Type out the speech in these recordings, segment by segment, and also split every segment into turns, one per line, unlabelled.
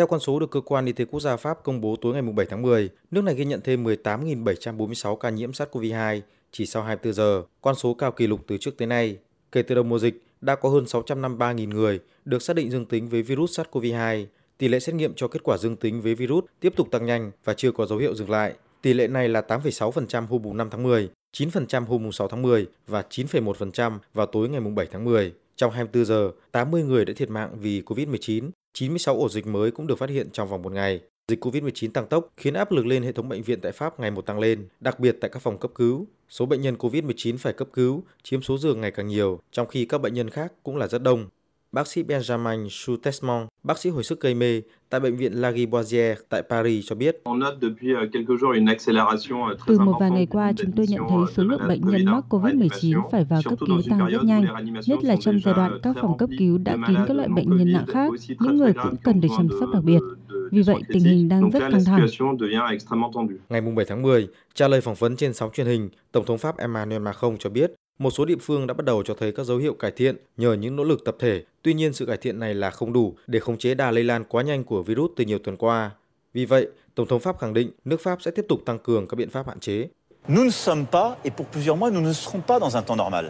Theo con số được Cơ quan Y tế Quốc gia Pháp công bố tối ngày 7 tháng 10, nước này ghi nhận thêm 18.746 ca nhiễm SARS-CoV-2 chỉ sau 24 giờ, con số cao kỷ lục từ trước tới nay. Kể từ đầu mùa dịch, đã có hơn 653.000 người được xác định dương tính với virus SARS-CoV-2. Tỷ lệ xét nghiệm cho kết quả dương tính với virus tiếp tục tăng nhanh và chưa có dấu hiệu dừng lại. Tỷ lệ này là 8,6% hôm 5 tháng 10, 9% hôm 6 tháng 10 và 9,1% vào tối ngày 7 tháng 10. Trong 24 giờ, 80 người đã thiệt mạng vì COVID-19, 96 ổ dịch mới cũng được phát hiện trong vòng một ngày. Dịch COVID-19 tăng tốc khiến áp lực lên hệ thống bệnh viện tại Pháp ngày một tăng lên, đặc biệt tại các phòng cấp cứu. Số bệnh nhân COVID-19 phải cấp cứu chiếm số giường ngày càng nhiều, trong khi các bệnh nhân khác cũng là rất đông. Bác sĩ Benjamin Choutesmont, bác sĩ hồi sức gây mê tại bệnh viện Lariboisière tại Paris cho biết.
Từ một vài ngày qua, chúng tôi nhận thấy số lượng bệnh nhân mắc COVID-19 phải vào cấp cứu tăng rất nhanh, nhất là trong giai đoạn các phòng cấp cứu đã kín các loại bệnh nhân nặng khác, những người cũng cần được chăm sóc đặc biệt. Vì vậy, tình hình đang rất căng thẳng.
Ngày 7 tháng 10, trả lời phỏng vấn trên sóng truyền hình, Tổng thống Pháp Emmanuel Macron cho biết một số địa phương đã bắt đầu cho thấy các dấu hiệu cải thiện nhờ những nỗ lực tập thể. Tuy nhiên, sự cải thiện này là không đủ để khống chế đà lây lan quá nhanh của virus từ nhiều tuần qua. Vì vậy, Tổng thống Pháp khẳng định nước Pháp sẽ tiếp tục tăng cường các biện pháp hạn chế.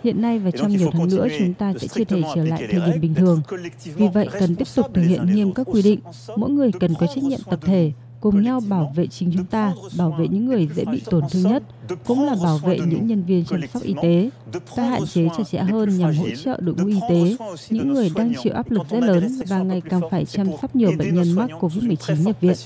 Hiện nay và trong nhiều tháng nữa chúng ta sẽ chưa thể trở lại thời điểm bình thường. Vì vậy cần tiếp tục thực hiện nghiêm các quy định. Mỗi người cần có trách nhiệm tập thể, cùng nhau bảo vệ chính chúng ta, bảo vệ những người dễ bị tổn thương nhất, cũng là bảo vệ những nhân viên chăm sóc y tế. Ta hạn chế chặt chẽ hơn nhằm hỗ trợ đội ngũ y tế, những người đang chịu áp lực rất lớn và ngày càng phải chăm sóc nhiều bệnh nhân mắc COVID-19 nhập viện.